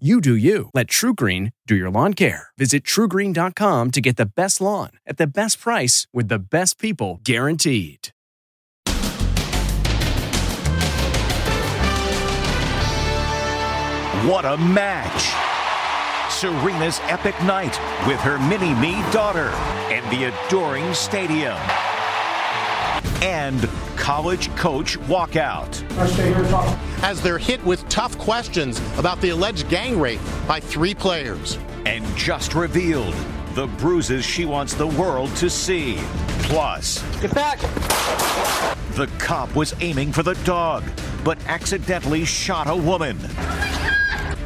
You do you. Let TruGreen do your lawn care. Visit trugreen.com to get the best lawn at the best price with the best people guaranteed. What a match! Serena's epic night with her mini me daughter and the adoring stadium. And college coach walkout. As they're hit with tough questions about the alleged gang rape by three players. And just revealed the bruises she wants the world to see. Plus, get back! The cop was aiming for the dog, but accidentally shot a woman.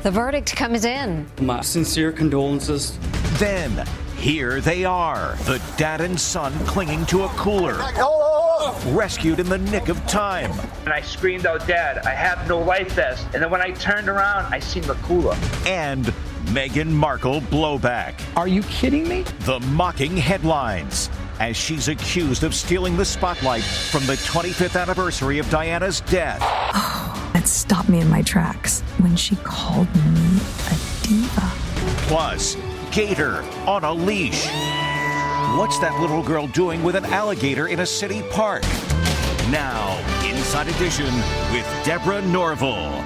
The verdict comes in. My sincere condolences. Then, here they are, the dad and son clinging to a cooler. Rescued in the nick of time. And I screamed out, Dad, I have no life vest. And then when I turned around, I seen the cooler. And Meghan Markle blowback. Are you kidding me? The mocking headlines as she's accused of stealing the spotlight from the 25th anniversary of Diana's death. Oh, that stopped me in my tracks when she called me a diva. Plus, Gator on a leash. What's that little girl doing with an alligator in a city park? Now, Inside Edition with Deborah Norville.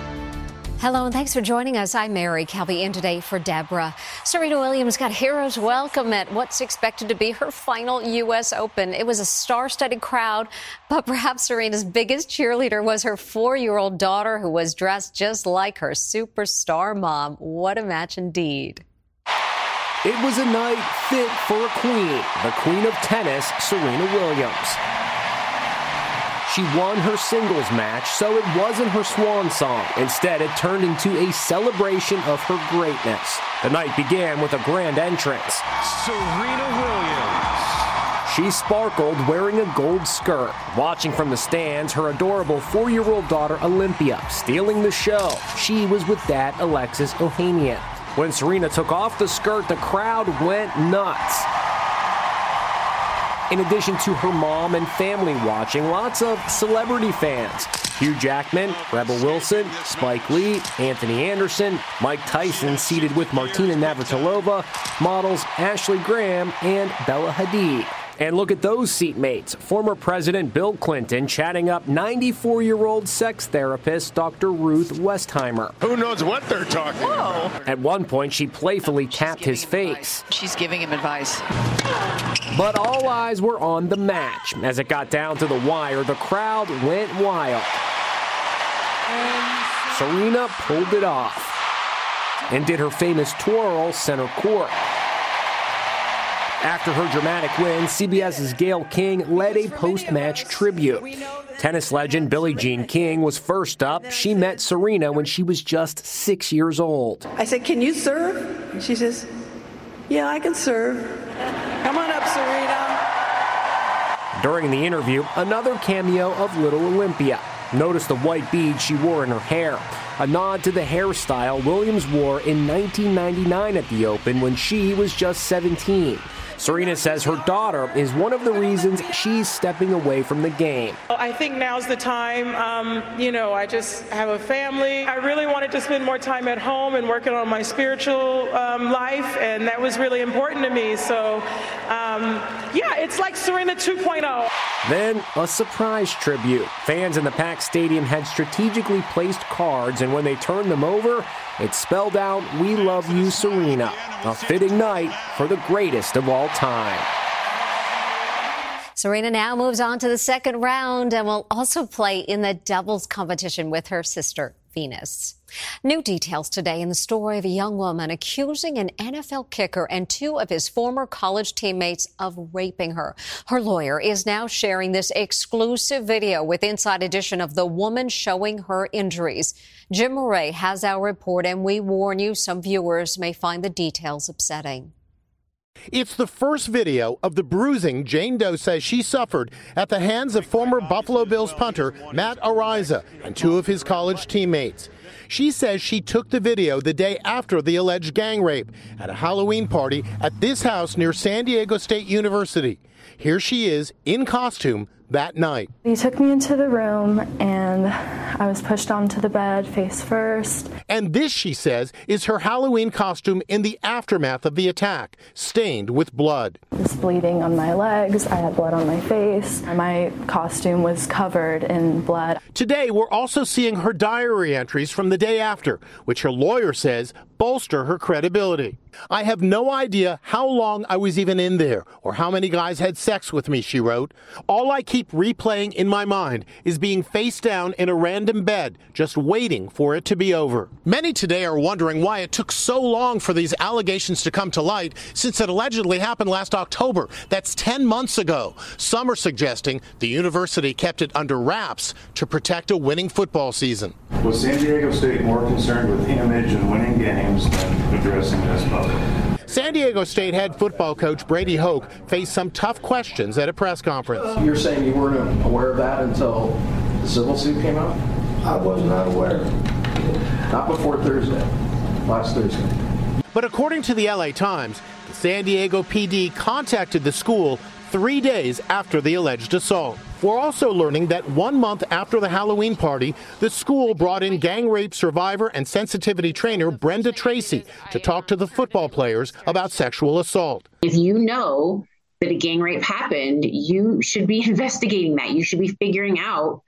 Hello and thanks for joining us. I'm Mary Calvi in today for Deborah. Serena Williams got heroes welcome at what's expected to be her final U.S. Open. It was a star-studded crowd, but perhaps Serena's biggest cheerleader was her four-year-old daughter who was dressed just like her superstar mom. What a match indeed. It was a night fit for a queen, the queen of tennis, Serena Williams. She won her singles match, so it wasn't her swan song. Instead, it turned into a celebration of her greatness. The night began with a grand entrance. Serena Williams. She sparkled wearing a gold skirt. Watching from the stands, her adorable four year old daughter Olympia stealing the show. She was with dad Alexis Ohanian. When Serena took off the skirt, the crowd went nuts. In addition to her mom and family watching, lots of celebrity fans. Hugh Jackman, Rebel Wilson, Spike Lee, Anthony Anderson, Mike Tyson seated with Martina Navratilova, models Ashley Graham and Bella Hadid. And look at those seatmates. Former President Bill Clinton chatting up 94 year old sex therapist Dr. Ruth Westheimer. Who knows what they're talking Whoa. about? At one point, she playfully she's tapped his face. Advice. She's giving him advice. But all eyes were on the match. As it got down to the wire, the crowd went wild. Serena pulled it off and did her famous twirl center court. After her dramatic win, CBS's Gail King led a post match tribute. Tennis legend Billie Jean King was first up. She met Serena when she was just six years old. I said, Can you serve? And she says, Yeah, I can serve. Come on up, Serena. During the interview, another cameo of little Olympia. Notice the white beads she wore in her hair, a nod to the hairstyle Williams wore in 1999 at the Open when she was just 17. Serena says her daughter is one of the reasons she's stepping away from the game. I think now's the time. Um, you know, I just have a family. I really wanted to spend more time at home and working on my spiritual um, life, and that was really important to me. So, um, yeah, it's like Serena 2.0. Then a surprise tribute. Fans in the packed stadium had strategically placed cards, and when they turned them over, it spelled out, We love you, Serena. A fitting night for the greatest of all time. Serena now moves on to the second round and will also play in the doubles competition with her sister Venus. New details today in the story of a young woman accusing an NFL kicker and two of his former college teammates of raping her. Her lawyer is now sharing this exclusive video with Inside Edition of the woman showing her injuries. Jim Murray has our report, and we warn you some viewers may find the details upsetting. It's the first video of the bruising Jane Doe says she suffered at the hands of former Buffalo Bills punter Matt Araiza and two of his college teammates. She says she took the video the day after the alleged gang rape at a Halloween party at this house near San Diego State University. Here she is in costume that night. He took me into the room and I was pushed onto the bed face first. And this, she says, is her Halloween costume in the aftermath of the attack, stained with blood. I was bleeding on my legs, I had blood on my face, my costume was covered in blood. Today, we're also seeing her diary entries from the day after, which her lawyer says bolster her credibility. I have no idea how long I was even in there or how many guys had sex with me, she wrote. All I keep replaying in my mind is being face down in a random bed, just waiting for it to be over. Many today are wondering why it took so long for these allegations to come to light since it allegedly happened last October. That's 10 months ago. Some are suggesting the university kept it under wraps to protect a winning football season. Was San Diego State more concerned with image and winning games than addressing this public? San Diego State head football coach Brady Hoke faced some tough questions at a press conference. You're saying you weren't aware of that until the civil suit came out? I was not aware. Not before Thursday, last Thursday. But according to the LA Times, the San Diego PD contacted the school three days after the alleged assault. We're also learning that one month after the Halloween party, the school brought in gang rape survivor and sensitivity trainer Brenda Tracy to talk to the football players about sexual assault. If you know that a gang rape happened, you should be investigating that. You should be figuring out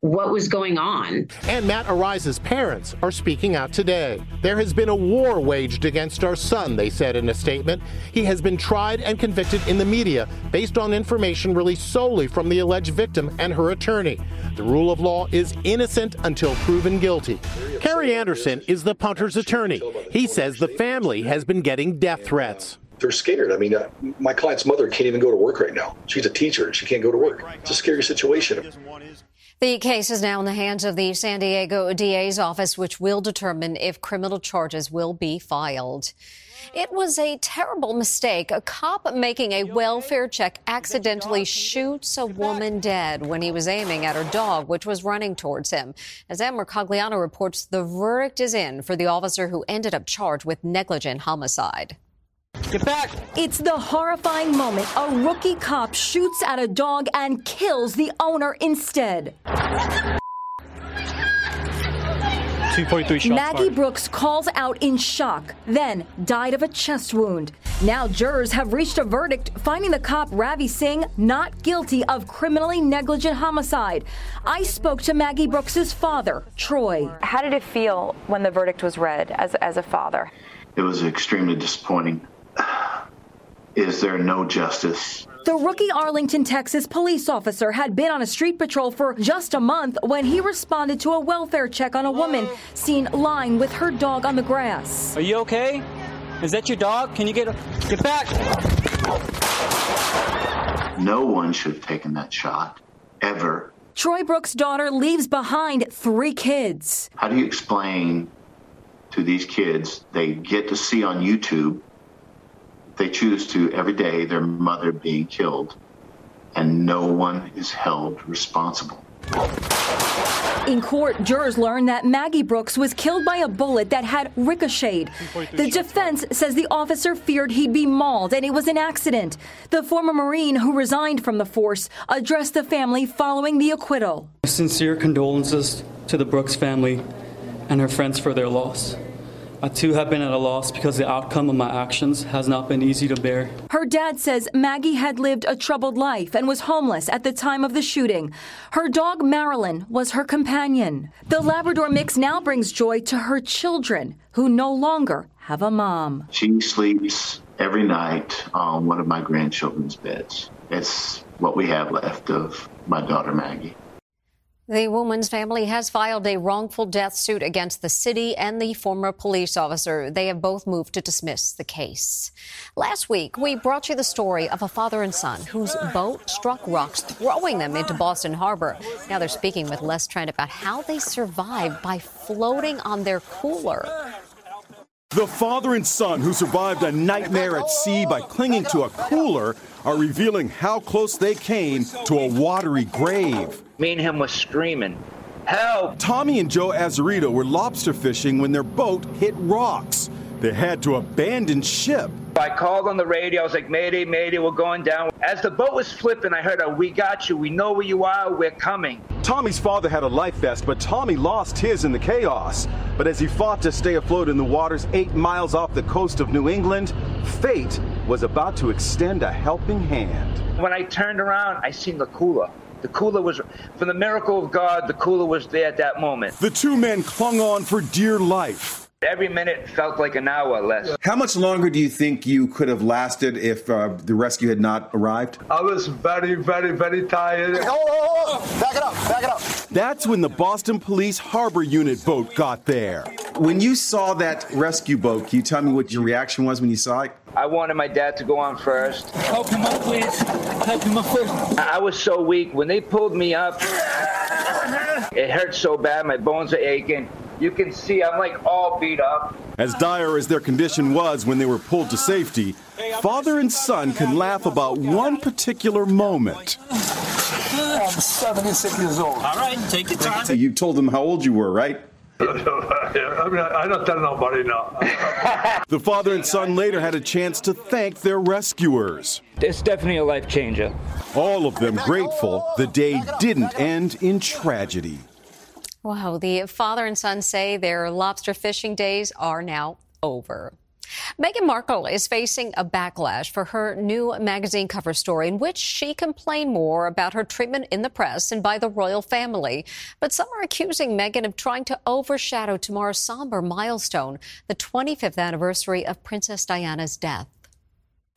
what was going on. And Matt Araiza's parents are speaking out today. There has been a war waged against our son, they said in a statement. He has been tried and convicted in the media based on information released solely from the alleged victim and her attorney. The rule of law is innocent until proven guilty. Kerry Anderson is the punter's attorney. He says the family has been getting death threats they're scared. I mean, uh, my client's mother can't even go to work right now. She's a teacher and she can't go to work. It's a scary situation. The case is now in the hands of the San Diego DA's office, which will determine if criminal charges will be filed. It was a terrible mistake. A cop making a welfare check accidentally shoots a woman dead when he was aiming at her dog, which was running towards him. As Ann Mercogliano reports, the verdict is in for the officer who ended up charged with negligent homicide. Get back! It's the horrifying moment. A rookie cop shoots at a dog and kills the owner instead. Maggie Brooks calls out in shock, then died of a chest wound. Now jurors have reached a verdict finding the cop Ravi Singh not guilty of criminally negligent homicide. I spoke to Maggie Brooks's father, Troy. How did it feel when the verdict was read as, as a father? It was extremely disappointing. Is there no justice? The rookie Arlington, Texas police officer had been on a street patrol for just a month when he responded to a welfare check on a woman seen lying with her dog on the grass. Are you okay? Is that your dog? Can you get get back? No one should have taken that shot ever. Troy Brooks' daughter leaves behind three kids. How do you explain to these kids they get to see on YouTube they choose to every day their mother being killed, and no one is held responsible. In court, jurors learned that Maggie Brooks was killed by a bullet that had ricocheted. The defense says the officer feared he'd be mauled and it was an accident. The former Marine who resigned from the force addressed the family following the acquittal. Sincere condolences to the Brooks family and her friends for their loss. I too have been at a loss because the outcome of my actions has not been easy to bear. Her dad says Maggie had lived a troubled life and was homeless at the time of the shooting. Her dog Marilyn was her companion. The Labrador mix now brings joy to her children who no longer have a mom. She sleeps every night on one of my grandchildren's beds. It's what we have left of my daughter Maggie. The woman's family has filed a wrongful death suit against the city and the former police officer. They have both moved to dismiss the case. Last week, we brought you the story of a father and son whose boat struck rocks, throwing them into Boston Harbor. Now they're speaking with Les Trent about how they survived by floating on their cooler. The father and son who survived a nightmare at sea by clinging to a cooler are revealing how close they came to a watery grave. Me and him was screaming, Help! Tommy and Joe Azarito were lobster fishing when their boat hit rocks. They had to abandon ship. I called on the radio. I was like, Mayday, Mayday, we're going down. As the boat was flipping, I heard a, We got you. We know where you are. We're coming. Tommy's father had a life vest, but Tommy lost his in the chaos. But as he fought to stay afloat in the waters eight miles off the coast of New England, fate was about to extend a helping hand. When I turned around, I seen the cooler. The cooler was, from the miracle of God, the cooler was there at that moment. The two men clung on for dear life. Every minute felt like an hour less. How much longer do you think you could have lasted if uh, the rescue had not arrived? I was very, very, very tired. Oh, oh, oh, back it up, back it up. That's when the Boston Police Harbor Unit boat got there. When you saw that rescue boat, can you tell me what your reaction was when you saw it? I wanted my dad to go on first. Help him up, please. Help him up first. I was so weak. When they pulled me up, it hurt so bad. My bones are aching. You can see I'm like all beat up. As dire as their condition was when they were pulled to safety, father and son can laugh about one particular moment. I'm 76 years old. All right, take your time. So you told them how old you were, right? I mean, I don't tell nobody now. the father and son later had a chance to thank their rescuers. It's definitely a life changer. All of them grateful the day didn't end in tragedy. Wow, the father and son say their lobster fishing days are now over. Meghan Markle is facing a backlash for her new magazine cover story in which she complained more about her treatment in the press and by the royal family. But some are accusing Meghan of trying to overshadow tomorrow's somber milestone, the 25th anniversary of Princess Diana's death.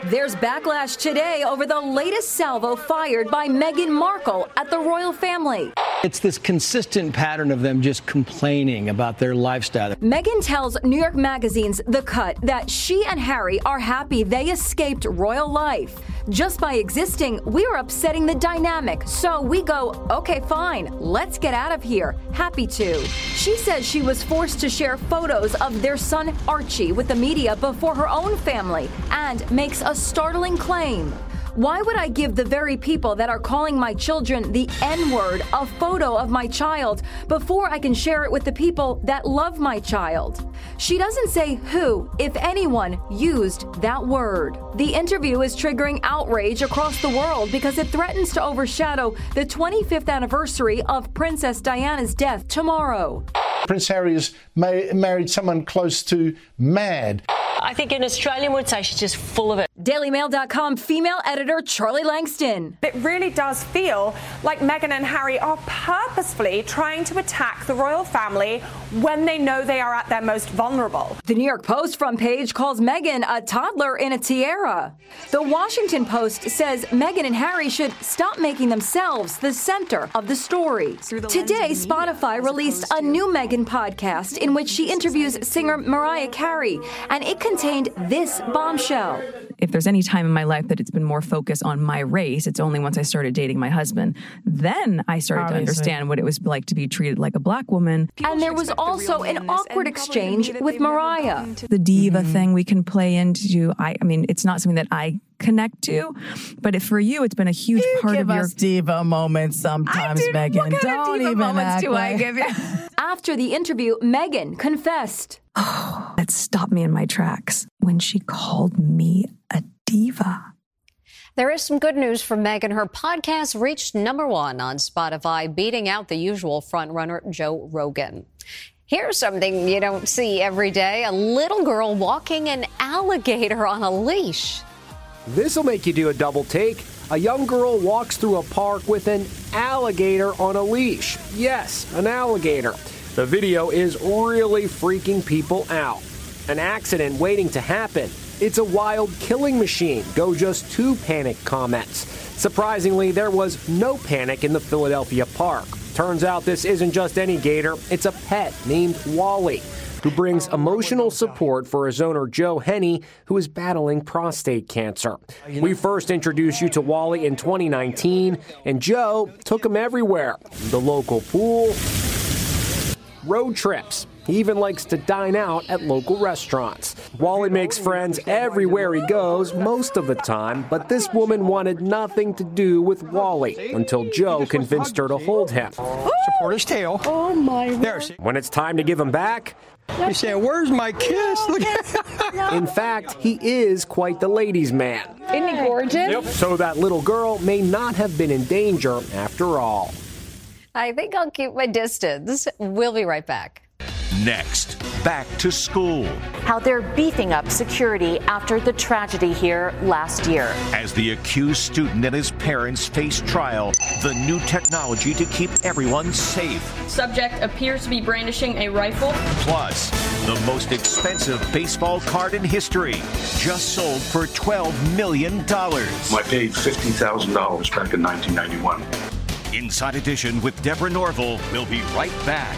There's backlash today over the latest salvo fired by Meghan Markle at the royal family. It's this consistent pattern of them just complaining about their lifestyle. Meghan tells New York Magazine's The Cut that she and Harry are happy they escaped royal life. Just by existing, we are upsetting the dynamic. So we go, okay, fine, let's get out of here. Happy to. She says she was forced to share photos of their son Archie with the media before her own family and makes a startling claim. Why would I give the very people that are calling my children the N word a photo of my child before I can share it with the people that love my child? She doesn't say who, if anyone, used that word. The interview is triggering outrage across the world because it threatens to overshadow the 25th anniversary of Princess Diana's death tomorrow. Prince Harry has ma- married someone close to mad. I think an Australian would say she's just full of it. DailyMail.com female editor Charlie Lankston. It really does feel like Meghan and Harry are purposefully trying to attack the royal family when they know they are at their most vulnerable. The New York Post front page calls Meghan a toddler in a tiara. The Washington Post says Meghan and Harry should stop making themselves the center of the story. The Today, Spotify released a new Meghan podcast in which she interviews singer Mariah Carey, and it contained this bombshell. If there's any time in my life that it's been more focused on my race, it's only once I started dating my husband. Then I started Obviously. to understand what it was like to be treated like a black woman. People and there was also an awkward exchange with Mariah. The diva mm-hmm. thing we can play into. I, I mean, it's not something that I connect to. But if for you, it's been a huge you part of your diva moments sometimes, do, Meghan. What kind Don't of diva even moments do like... I give you? After the interview, Meghan confessed. Oh, that stopped me in my tracks when she called me a diva. There is some good news for Meghan. Her podcast reached number one on Spotify, beating out the usual frontrunner Joe Rogan. Here's something you don't see every day a little girl walking an alligator on a leash. This will make you do a double take. A young girl walks through a park with an alligator on a leash. Yes, an alligator. The video is really freaking people out. An accident waiting to happen. It's a wild killing machine. Go just two panic comments. Surprisingly, there was no panic in the Philadelphia park. Turns out this isn't just any gator, it's a pet named Wally who brings emotional support for his owner, Joe Henney, who is battling prostate cancer. We first introduced you to Wally in 2019, and Joe took him everywhere the local pool, road trips. He even likes to dine out at local restaurants. Wally makes friends everywhere he goes, most of the time, but this woman wanted nothing to do with Wally until Joe convinced her to hold him. Support his tail. Oh my There. When it's time to give him back, He's saying, Where's my kiss? Look in fact, he is quite the ladies' man. Isn't he gorgeous? So that little girl may not have been in danger after all. I think I'll keep my distance. We'll be right back. Next, back to school. How they're beefing up security after the tragedy here last year. As the accused student and his parents face trial, the new technology to keep everyone safe. Subject appears to be brandishing a rifle. Plus, the most expensive baseball card in history, just sold for $12 million. I paid $50,000 back in 1991. Inside Edition with Deborah Norville. We'll be right back.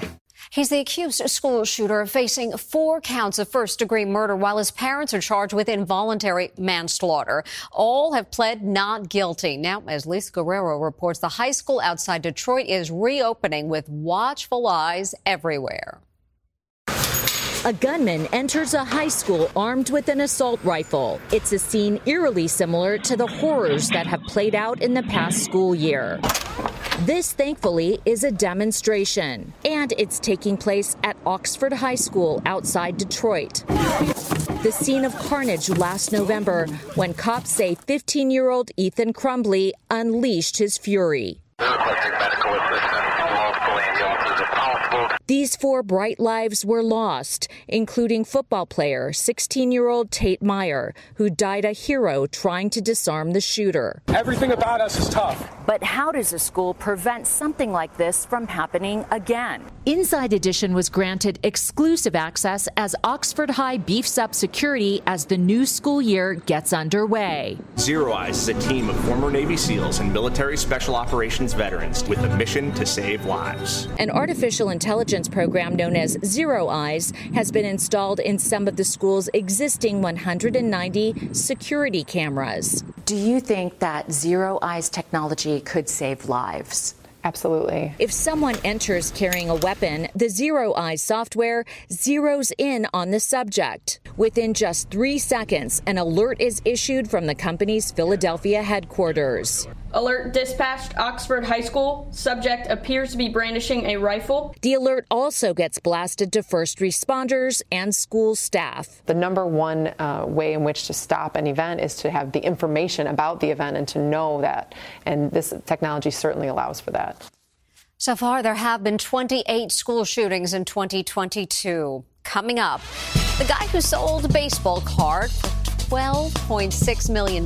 He's the accused school shooter facing four counts of first degree murder while his parents are charged with involuntary manslaughter. All have pled not guilty. Now, as Lisa Guerrero reports, the high school outside Detroit is reopening with watchful eyes everywhere. A gunman enters a high school armed with an assault rifle. It's a scene eerily similar to the horrors that have played out in the past school year. This, thankfully, is a demonstration, and it's taking place at Oxford High School outside Detroit. The scene of carnage last November when cops say 15 year old Ethan Crumbley unleashed his fury. These four bright lives were lost, including football player 16 year old Tate Myre, who died a hero trying to disarm the shooter. Everything about us is tough. But how does a school prevent something like this from happening again? Inside Edition was granted exclusive access as Oxford High beefs up security as the new school year gets underway. ZeroEyes is a team of former Navy SEALs and military special operations veterans with a mission to save lives. An artificial intelligence program known as ZeroEyes has been installed in some of the school's existing 190 security cameras. Do you think that ZeroEyes technology could save lives? Absolutely. If someone enters carrying a weapon, the ZeroEyes software zeroes in on the subject. Within just three seconds, an alert is issued from the company's Philadelphia headquarters. Alert dispatched Oxford High School. Subject appears to be brandishing a rifle. The alert also gets blasted to first responders and school staff. The number one uh, way in which to stop an event is to have the information about the event and to know that. And this technology certainly allows for that. So far, there have been 28 school shootings in 2022. Coming up, the guy who sold a baseball card for $12.6 million.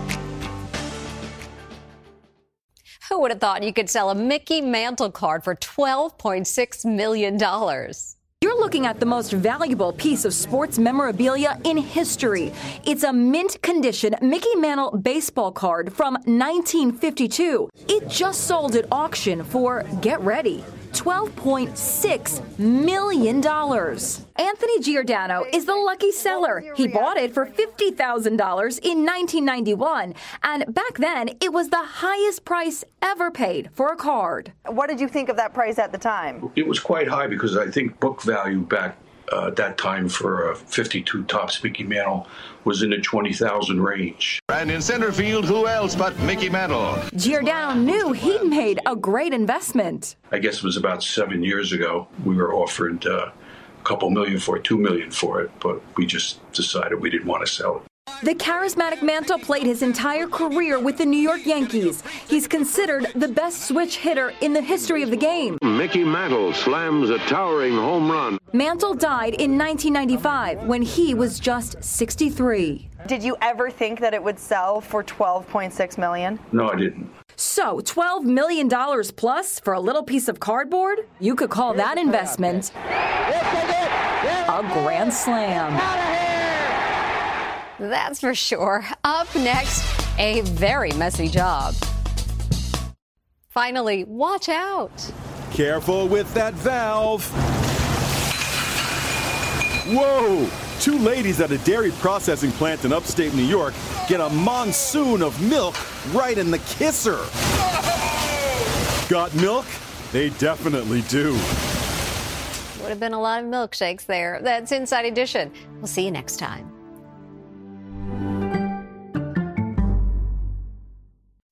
Would have thought you could sell a Mickey Mantle card for $12.6 million? You're looking at the most valuable piece of sports memorabilia in history. It's a mint condition Mickey Mantle baseball card from 1952. It just sold at auction for, get ready, $12.6 million. Anthony Giordano is the lucky seller. He bought it for $50,000 in 1991, and back then it was the highest price ever paid for a card. What did you think of that price at the time? It was quite high because I think book value back uh, at that time for a 52 Topps Mickey Mantle was in the 20,000 range. And in center field, who else but Mickey Mantle? Giordano knew he'd made a great investment. I guess it was about seven years ago. We were offered uh, a couple million for it, two million for it, but we just decided we didn't want to sell it. The charismatic Mantle played his entire career with the New York Yankees. He's considered the best switch hitter in the history of the game. Mickey Mantle slams a towering home run. Mantle died in 1995 when he was just 63. Did you ever think that it would sell for 12.6 million? No, I didn't. So, $12 million plus for a little piece of cardboard? You could call that investment a grand slam. That's for sure. Up next, a very messy job. Finally, watch out. Careful with that valve. Whoa! Two ladies at a dairy processing plant in upstate New York get a monsoon of milk right in the kisser. Got milk? They definitely do. Would have been a lot of milkshakes there. That's Inside Edition. We'll see you next time.